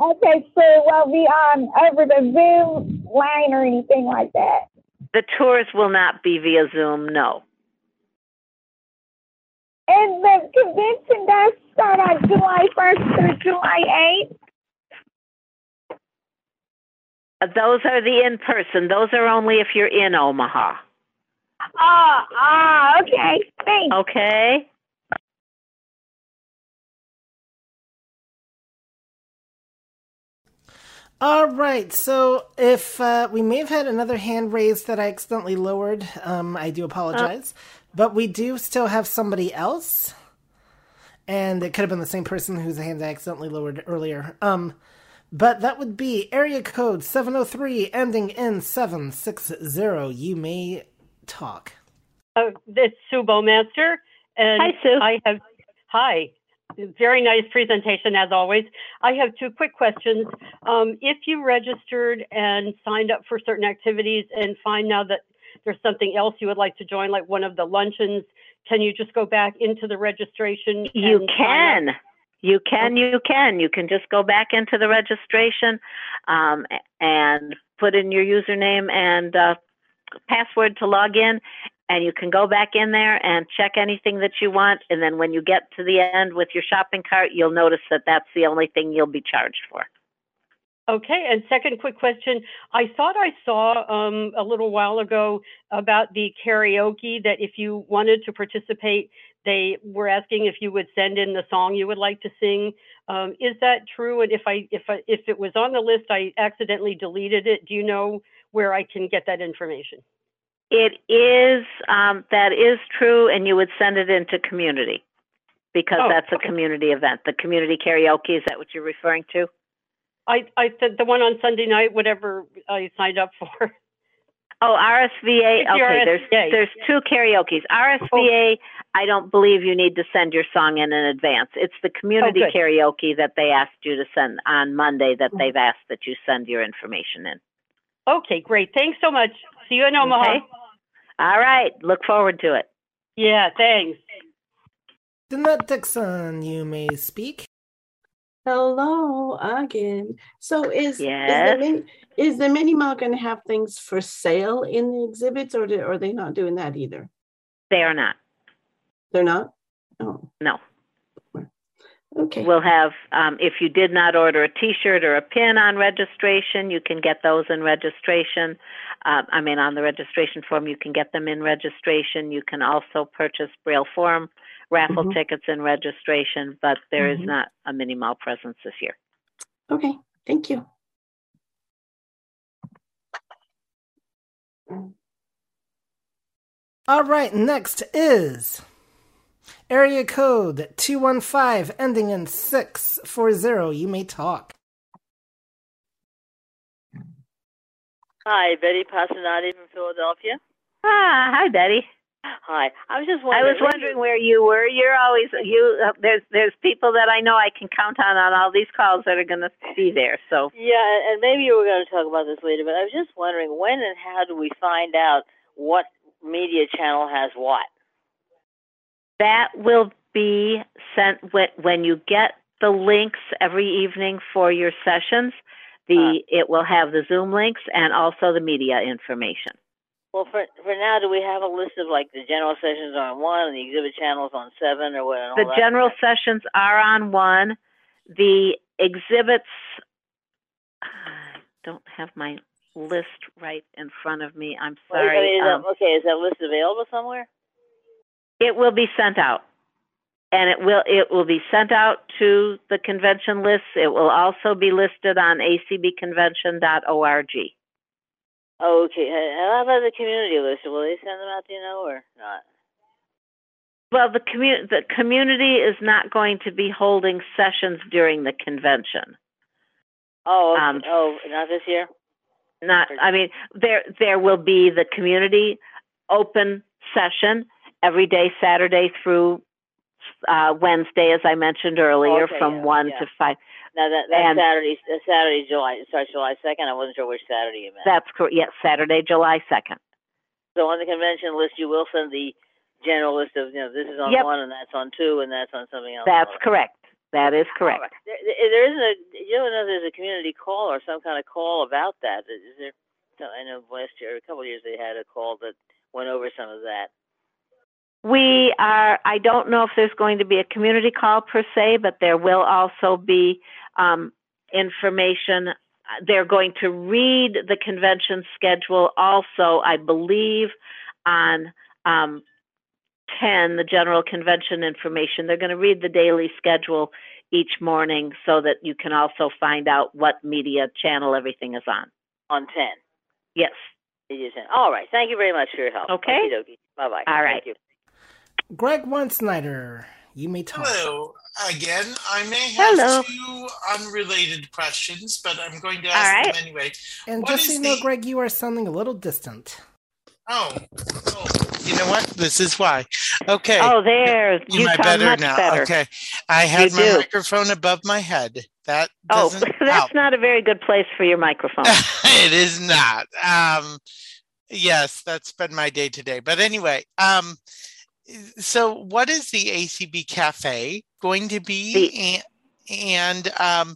Speaker 7: Okay, so won't be on over the Zoom line or anything like that.
Speaker 2: The tours will not be via Zoom, no.
Speaker 7: And the convention does start on July 1st through July 8th.
Speaker 2: Uh, Those are the in person. Those are only if you're in Omaha.
Speaker 7: Ah, ah, okay. Thanks.
Speaker 2: Okay.
Speaker 5: All right, so if uh, we may have had another hand raised that I accidentally lowered, um, I do apologize. But we do still have somebody else, and it could have been the same person whose hand I accidentally lowered earlier. Um, but that would be area code seven zero three, ending in seven six zero. You may talk.
Speaker 15: Uh, it's Sue Bowmaster. And
Speaker 2: Hi, Sue.
Speaker 15: I have, hi. Very nice presentation as always. I have two quick questions. Um, if you registered and signed up for certain activities and find now that there's something else you would like to join, like one of the luncheons, can you just go back into the registration?
Speaker 2: You can. You can, you can. You can just go back into the registration um, and put in your username and uh, password to log in. And you can go back in there and check anything that you want. And then when you get to the end with your shopping cart, you'll notice that that's the only thing you'll be charged for.
Speaker 15: Okay, and second quick question. I thought I saw um, a little while ago about the karaoke that if you wanted to participate, they were asking if you would send in the song you would like to sing. Um, is that true? And if I if I, if it was on the list, I accidentally deleted it. Do you know where I can get that information?
Speaker 2: It is, um, that is true, and you would send it into community because
Speaker 15: Oh,
Speaker 2: that's a
Speaker 15: okay.
Speaker 2: community event. The community karaoke, is that what you're referring to?
Speaker 15: I I said the one on Sunday night, whatever I signed up for.
Speaker 2: Oh, RSVA.
Speaker 15: It's the
Speaker 2: Okay, there's
Speaker 15: RSVA.
Speaker 2: there's two karaoke's. RSVA. I don't believe you need to send your song in in advance. It's the community oh,
Speaker 15: good.
Speaker 2: karaoke that they asked you to send on Monday that mm-hmm. they've asked that you send your information in.
Speaker 15: Okay, great. Thanks so much. See you in Omaha.
Speaker 2: Okay. All right. Look forward to it.
Speaker 15: Yeah, thanks.
Speaker 5: Danette Dixon, you may speak.
Speaker 12: Hello again. So is
Speaker 2: Yes.
Speaker 12: is the mini, is the mini mall going to have things for sale in the exhibits, or do, are they not doing that either?
Speaker 2: They are not.
Speaker 12: They're not. Oh,
Speaker 2: No.
Speaker 12: okay.
Speaker 2: We'll have, um, if you did not order a T-shirt or a pin on registration, you can get those in registration. Uh, I mean, on the registration form, you can get them in registration. You can also purchase Braille Forum raffle
Speaker 12: Mhm.
Speaker 2: tickets and registration, but there is
Speaker 12: Mhm.
Speaker 2: not a mini mall presence this year.
Speaker 12: Okay. Thank you.
Speaker 5: All right, next is area code 215 ending in 640. You may talk.
Speaker 16: Hi, Betty Passanati from Philadelphia.
Speaker 2: Ah, hi Betty.
Speaker 16: Hi, I was just wondering.
Speaker 2: I was wondering where you were. You're always you. Uh, there's there's people that I know I can count on on all these calls that are going to be there. So
Speaker 16: Yeah, and- maybe you were going to talk about this later, but I was just wondering when and how do we find out what media channel has what?
Speaker 2: that will be sent when when you get the links every evening for your sessions. The it will have the Zoom links and also the media information.
Speaker 16: Well, for for now, do we have a list of like the general sessions on one and the exhibit channels on seven or what? And all
Speaker 2: The
Speaker 16: that?
Speaker 2: general sessions are on one. the exhibits, I [sighs] don't have my list right in front of me. I'm
Speaker 16: Well, I
Speaker 2: sorry.
Speaker 16: mean, is that-
Speaker 2: Um,
Speaker 16: okay, is that list available somewhere?
Speaker 2: It will be sent out. And it will, it will be sent out to the convention lists. It will also be listed on acbconvention.org.
Speaker 16: Okay, how about the community list? Will they send them out, do you know, or not?
Speaker 2: Well, the commu- the community is not going to be holding sessions during the convention.
Speaker 16: Oh, okay.
Speaker 2: Um,
Speaker 16: oh, not this year?
Speaker 2: Not, I mean, there, there will be the community open session every day, Saturday through, uh, Wednesday, as I mentioned earlier,
Speaker 16: Okay,
Speaker 2: from
Speaker 16: yeah,
Speaker 2: one
Speaker 16: yeah.
Speaker 2: to five.
Speaker 16: Now, that, that's
Speaker 2: And-
Speaker 16: Saturday, Saturday, July, starts July 2nd. I wasn't sure which Saturday you meant.
Speaker 2: That's correct, yes, Saturday, July second.
Speaker 16: So on the convention list, you will send the general list of, you know, this is on
Speaker 2: Yep.
Speaker 16: one, and that's on two, and that's on something else.
Speaker 2: That's
Speaker 16: All right.
Speaker 2: correct. That is correct.
Speaker 16: There, there there isn't a, you don't know if there's a community call or some kind of call about that. Is there? so I know last year, a couple of years, they had a call that went over some of that.
Speaker 2: We are, I don't know if there's going to be a community call per se, but there will also be um, information. They're going to read the convention schedule also, I believe, on um, 10, the general convention information. They're going to read the daily schedule each morning so that you can also find out what media channel everything is on.
Speaker 16: On 10.
Speaker 2: Yes.
Speaker 16: Did you send? All right. Thank you very much for your help.
Speaker 2: Okay.
Speaker 16: Bye bye.
Speaker 2: All right.
Speaker 16: Thank you.
Speaker 5: Greg Snyder, you may talk.
Speaker 13: Hello again. I may have
Speaker 5: Hello.
Speaker 13: two unrelated questions, but I'm going to ask
Speaker 2: right.
Speaker 13: them anyway.
Speaker 5: And
Speaker 13: What
Speaker 5: just so
Speaker 13: is
Speaker 5: you know,
Speaker 13: the-
Speaker 5: Greg, you are sounding a little distant.
Speaker 13: Oh, oh, you know what? This is why. Okay.
Speaker 2: Oh, there. You
Speaker 13: Am I
Speaker 2: sound
Speaker 13: better
Speaker 2: much
Speaker 13: now?
Speaker 2: better.
Speaker 13: Okay. I had
Speaker 2: You
Speaker 13: my
Speaker 2: do.
Speaker 13: microphone above my head. That
Speaker 2: Oh, [laughs]
Speaker 13: doesn't
Speaker 2: that's
Speaker 13: help.
Speaker 2: not a very good place for your microphone. [laughs]
Speaker 13: it is not. Um, yes, that's been my day today. But anyway, um, so what is the ACB Cafe going to be? and and um,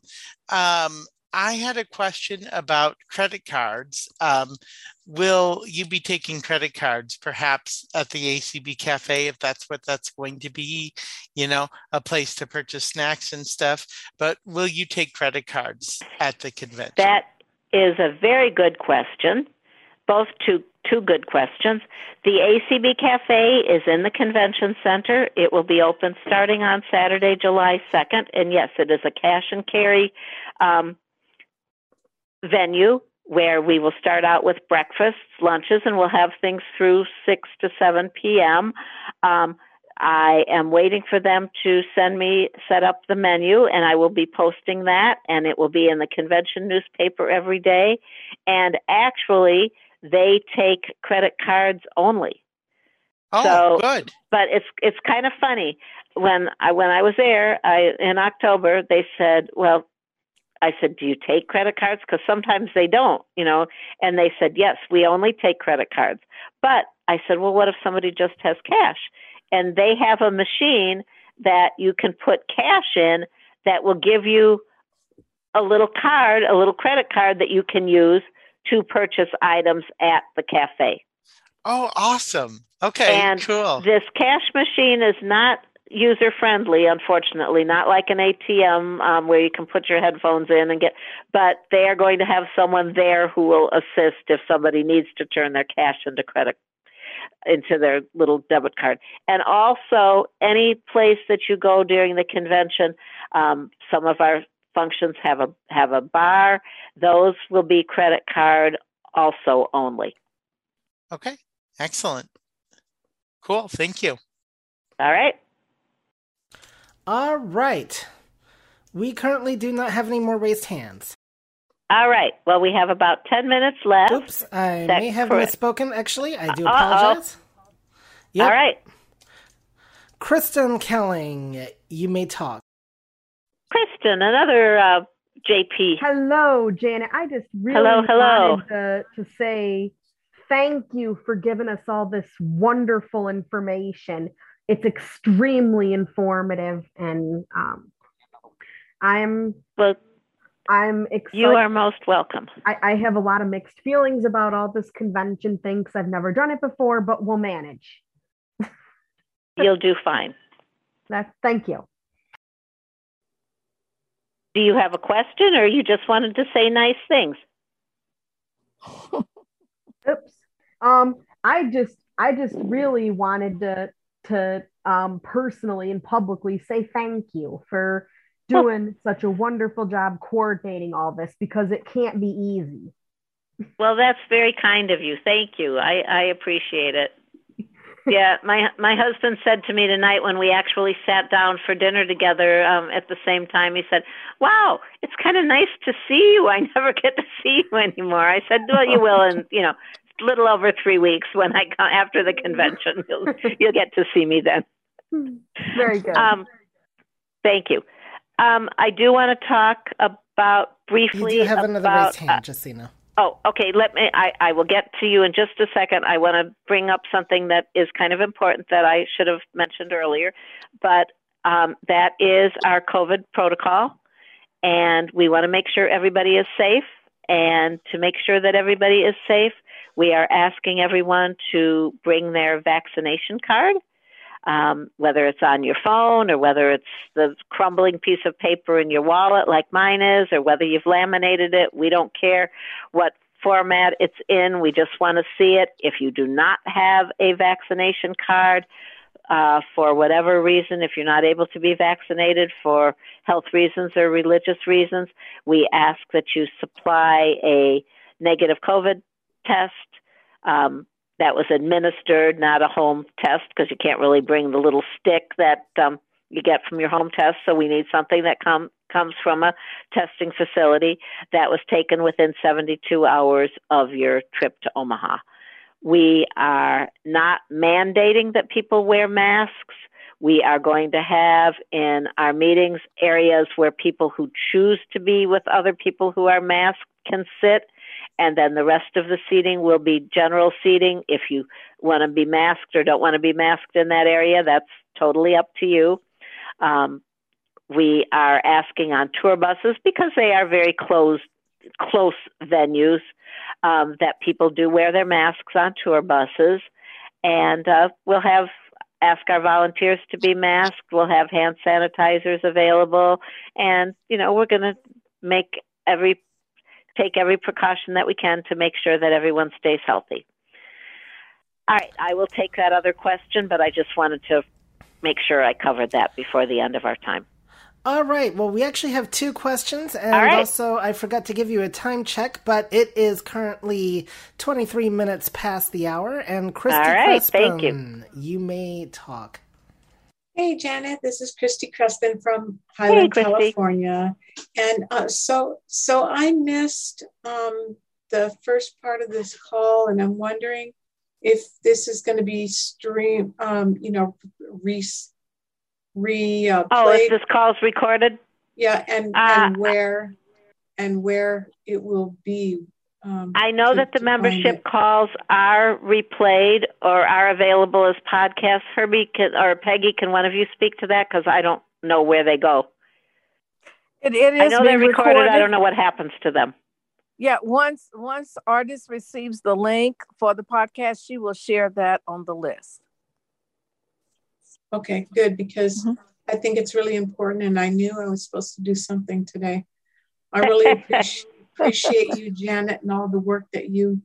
Speaker 13: um, I had a question about credit cards. Um, will you be taking credit cards perhaps at the ACB Cafe if that's what that's going to be? You know, a place to purchase snacks and stuff. But will you take credit cards at the convention?
Speaker 2: That is a very good question. Both two two good questions. The ACB Cafe is in the convention center. It will be open starting on Saturday, July second, and yes, it is a cash and carry um, venue where we will start out with breakfasts, lunches, and we'll have things through six to seven p.m. Um, I am waiting for them to send me set up the menu and I will be posting that and it will be in the convention newspaper every day and actually they take credit cards only.
Speaker 13: Oh,
Speaker 2: so,
Speaker 13: good.
Speaker 2: But it's it's kind of funny when I when I was there I in October they said, well, I said, do you take credit cards? Because sometimes they don't, you know. And they said, yes, we only take credit cards. But I said, well, what if somebody just has cash? And they have a machine that you can put cash in that will give you a little card, a little credit card that you can use to purchase items at the cafe.
Speaker 13: Oh, awesome. Okay,
Speaker 2: and
Speaker 13: cool.
Speaker 2: this cash machine is not user friendly, unfortunately, not like an ATM um, where you can put your headphones in and get, but they are going to have someone there who will assist if somebody needs to turn their cash into credit into their little debit card. And also, any place that you go during the convention, um, some of our functions have a have a bar. Those will be credit card also only.
Speaker 13: Okay, excellent. Cool. Thank you.
Speaker 2: All right.
Speaker 5: All right. We currently do not have any more raised hands.
Speaker 2: All right. Well, we have about 10 minutes left.
Speaker 5: Oops, I
Speaker 2: That's
Speaker 5: may have
Speaker 2: correct.
Speaker 5: misspoken. Actually, I do
Speaker 2: Uh-oh.
Speaker 5: apologize. Yep.
Speaker 2: All right.
Speaker 5: Kristen Kelling, you may talk.
Speaker 2: Kristen, another uh, JP.
Speaker 17: Hello, Janet. I just really
Speaker 2: Hello, hello.
Speaker 17: wanted to, to say thank you for giving us all this wonderful information. It's extremely informative, and um, I'm
Speaker 2: well.
Speaker 17: I'm excited.
Speaker 2: You are most welcome.
Speaker 17: I, I have a lot of mixed feelings about all this convention thing 'cause I've never done it before, but we'll manage. [laughs]
Speaker 2: You'll do fine.
Speaker 17: That's thank you.
Speaker 2: Do you have a question or you just wanted to say nice things? [laughs]
Speaker 17: Oops. Um, I just I just really wanted to to um personally and publicly say thank you for doing such a wonderful job coordinating all this because it can't be easy.
Speaker 2: Well, that's very kind of you. Thank you. I, I appreciate it. Yeah, my my husband said to me tonight when we actually sat down for dinner together um, at the same time. He said, "Wow, it's kind of nice to see you. I never [laughs] get to see you anymore." I said, "Well, you [laughs] will in you know, a little over three weeks when I come after the convention. [laughs] You'll you'll get to see me then."
Speaker 17: Very good.
Speaker 2: Um, thank you. Um, I do want to talk about
Speaker 5: You
Speaker 2: briefly
Speaker 5: do have another
Speaker 2: about,
Speaker 5: raised hand, just so you know.
Speaker 2: Oh, okay. Let me. I, I will get to you in just a second. I want to bring up something that is kind of important that I should have mentioned earlier, but um, that is our COVID protocol, and we want to make sure everybody is safe. And to make sure that everybody is safe, we are asking everyone to bring their vaccination card um, whether it's on your phone or whether it's the crumbling piece of paper in your wallet like mine is, or whether you've laminated it. We don't care what format it's in. We just want to see it. If you do not have a vaccination card, uh, for whatever reason, if you're not able to be vaccinated for health reasons or religious reasons, we ask that you supply a negative COVID test. Um, that was administered, not a home test, because you can't really bring the little stick that um, you get from your home test. So we need something that com- comes from a testing facility that was taken within 72 hours of your trip to Omaha. We are not mandating that people wear masks. We are going to have in our meetings areas where people who choose to be with other people who are masked can sit and then the rest of the seating will be general seating. If you want to be masked or don't want to be masked in that area, that's totally up to you. Um, we are asking on tour buses because they are very closed, close venues um, that people do wear their masks on tour buses, and uh, we'll have ask our volunteers to be masked. We'll have hand sanitizers available, and you know we're going to make every take every precaution that we can to make sure that everyone stays healthy. All right, I will take that other question, but I just wanted to make sure I covered that before the end of our time.
Speaker 5: All right. Well, we actually have two questions, and
Speaker 2: right.
Speaker 5: also I forgot to give you a time check, but it is currently 23 minutes past the hour. And Christy
Speaker 2: All right, thank you.
Speaker 5: Crespin, you may talk.
Speaker 18: Hey, Janet, this is Christy Crespin from Highland,
Speaker 2: Christy.
Speaker 18: California. And uh, so, so I missed um, the first part of this call, and I'm wondering if this is going to be stream, um, you know, re, re uh,
Speaker 2: Oh, is this call's recorded?
Speaker 18: yeah, and
Speaker 2: Uh,
Speaker 18: and where and where it will be. Um,
Speaker 2: I know
Speaker 18: to-
Speaker 2: that the membership calls are replayed or are available as podcasts. Herbie can, or Peggy, can one of you speak to that? Because I don't know where they go.
Speaker 14: It, it is
Speaker 2: I know they're
Speaker 14: being
Speaker 2: recorded. I don't know what happens to them.
Speaker 14: Yeah, once once Ardis receives the link for the podcast, she will share that on the list.
Speaker 18: Okay, good, because I think it's really important, and I knew I was supposed to do something today. I really appreciate, [laughs] appreciate you, Janet, and all the work that you,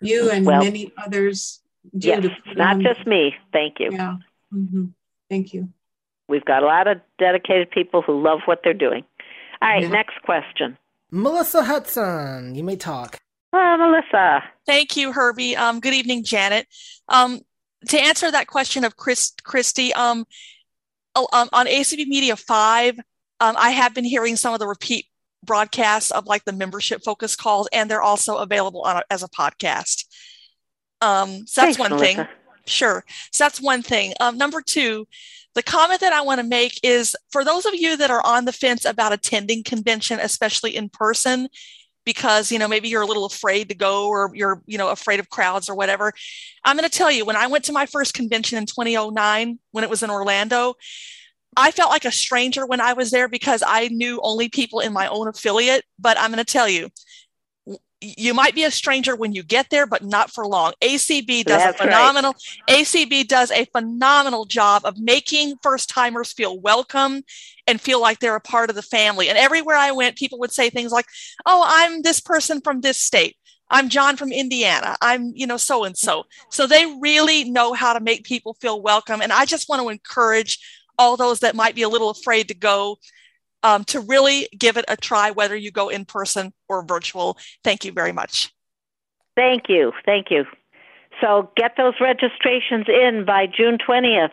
Speaker 18: you and
Speaker 2: Well,
Speaker 18: many others do.
Speaker 2: Yes,
Speaker 18: to put
Speaker 2: not
Speaker 18: on-
Speaker 2: just me. Thank you.
Speaker 18: Yeah. hmm Thank you.
Speaker 2: We've got a lot of dedicated people who love what they're doing. All right,
Speaker 5: Yeah.
Speaker 2: next question.
Speaker 5: Melissa Hudson, you may talk.
Speaker 2: Uh, Melissa.
Speaker 19: Thank you, Herbie. Um, good evening, Janet. Um, to answer that question of Chris, Christy, um, oh, um, on ACB Media 5, um, I have been hearing some of the repeat broadcasts of like the membership focus calls, and they're also available on a, as a podcast. Um, so that's
Speaker 2: Thanks,
Speaker 19: one thing. Sure. So that's one thing. Um, number two, the comment that I want to make is for those of you that are on the fence about attending convention, especially in person, because you know maybe you're a little afraid to go or you're you know afraid of crowds or whatever i'm going to tell you when i went to my first convention in 2009 when it was in orlando i felt like a stranger when i was there because i knew only people in my own affiliate but i'm going to tell you you might be a stranger when you get there, but not for long. ACB does
Speaker 2: That's
Speaker 19: a phenomenal ACB does a phenomenal job of making first timers feel welcome and feel like they're a part of the family. And everywhere I went, people would say things like, "Oh, I'm this person from this state. I'm John from Indiana. I'm, you know, so and so." So they really know how to make people feel welcome. And I just want to encourage all those that might be a little afraid to go um, to really give it a try, whether you go in person or virtual. Thank you very much.
Speaker 2: Thank you. Thank you. So get those registrations in by June 20th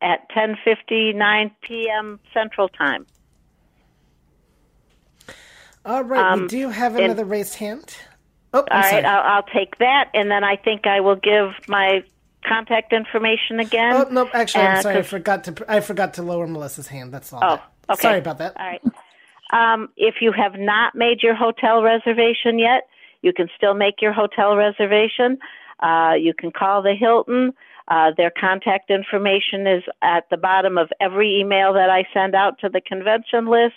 Speaker 2: at 10:59 p.m. Central Time.
Speaker 5: All right, we
Speaker 2: Um,
Speaker 5: do have
Speaker 2: and-
Speaker 5: another raised hand. Oh,
Speaker 2: All
Speaker 5: I'm
Speaker 2: right,
Speaker 5: sorry.
Speaker 2: I'll, I'll take that, and then I think I will give my contact information again.
Speaker 5: Oh no, actually, I'm
Speaker 2: Uh,
Speaker 5: sorry. I forgot to. I forgot to lower Melissa's hand. That's all.
Speaker 2: Oh, okay.
Speaker 5: Sorry about that.
Speaker 2: All right. Um, if you have not made your hotel reservation yet, you can still make your hotel reservation. Uh, you can call the Hilton. Uh, their contact information is at the bottom of every email that I send out to the convention list.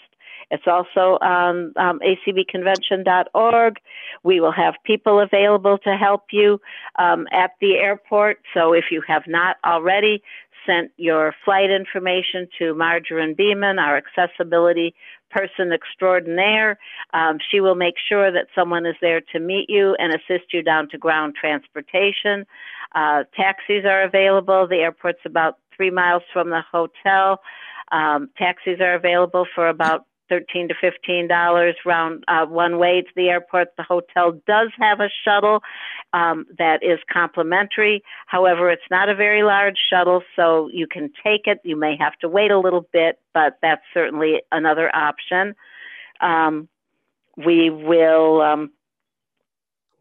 Speaker 2: It's also on um, acbconvention.org. We will have people available to help you um, at the airport. So if you have not already sent your flight information to Marjorie Beeman, our accessibility person extraordinaire, um, she will make sure that someone is there to meet you and assist you down to ground transportation. Uh, taxis are available. The airport's about three miles from the hotel. Um, taxis are available for about thirteen to fifteen dollars round uh, one way to the airport. The hotel does have a shuttle um, that is complimentary. However, it's not a very large shuttle, so you can take it. You may have to wait a little bit, but that's certainly another option. Um, we will um,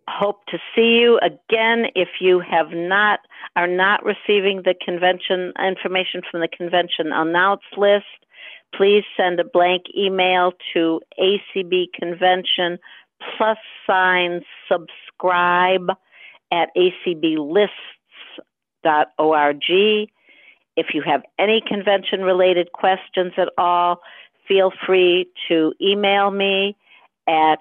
Speaker 2: hope to see you again if you have not are not receiving the convention information from the convention announce list please send a blank email to acb convention plus sign subscribe at acblists.org if you have any convention related questions at all feel free to email me at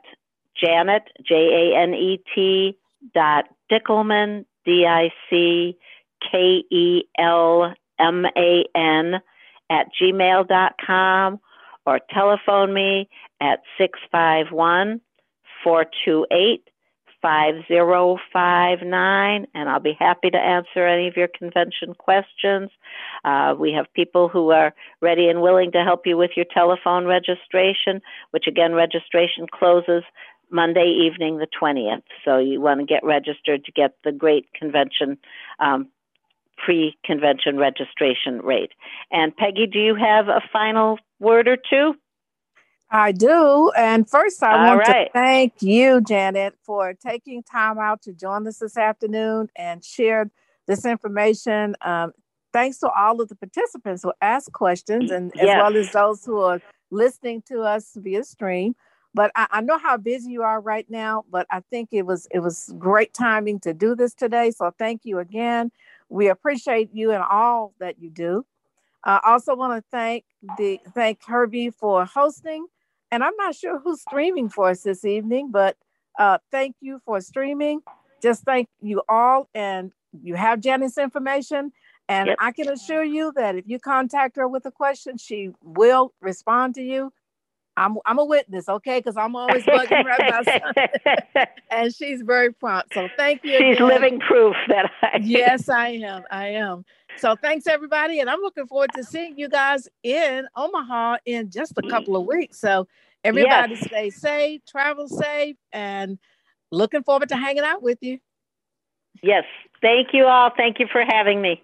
Speaker 2: Janet, J A N E T dot Dickelman, D I C K E L M A N at gmail.com or telephone me at 651 428 5059 and I'll be happy to answer any of your convention questions. Uh, we have people who are ready and willing to help you with your telephone registration, which again, registration closes Monday evening, the 20th. So you want to get registered to get the great convention, um, pre convention registration rate. And Peggy, do you have a final word or two?
Speaker 20: I do. And first, I
Speaker 2: All
Speaker 20: want
Speaker 2: right.
Speaker 20: to thank you, Janet, for taking time out to join us this afternoon and share this information. Um, thanks to all of the participants who asked questions and as
Speaker 2: Yes.
Speaker 20: well as those who are listening to us via stream. But I, I know how busy you are right now, but I think it was it was great timing to do this today. So thank you again. We appreciate you and all that you do. I also want to thank the thank Herbie for hosting. And I'm not sure who's streaming for us this evening, but uh, thank you for streaming. Just thank you all. And you have Janet's information. And
Speaker 2: Yep.
Speaker 20: I can assure you that if you contact her with a question, she will respond to you. I'm, I'm a witness, okay? Because I'm always bugging her about [laughs] and she's very prompt. So thank you.
Speaker 2: She's
Speaker 20: again.
Speaker 2: living proof that I.
Speaker 20: yes, I am. I am. So thanks everybody, and I'm looking forward to seeing you guys in Omaha in just a couple of weeks. So everybody
Speaker 2: Yes.
Speaker 20: stay safe, travel safe, and looking forward to hanging out with you.
Speaker 2: Yes. Thank you all. Thank you for having me.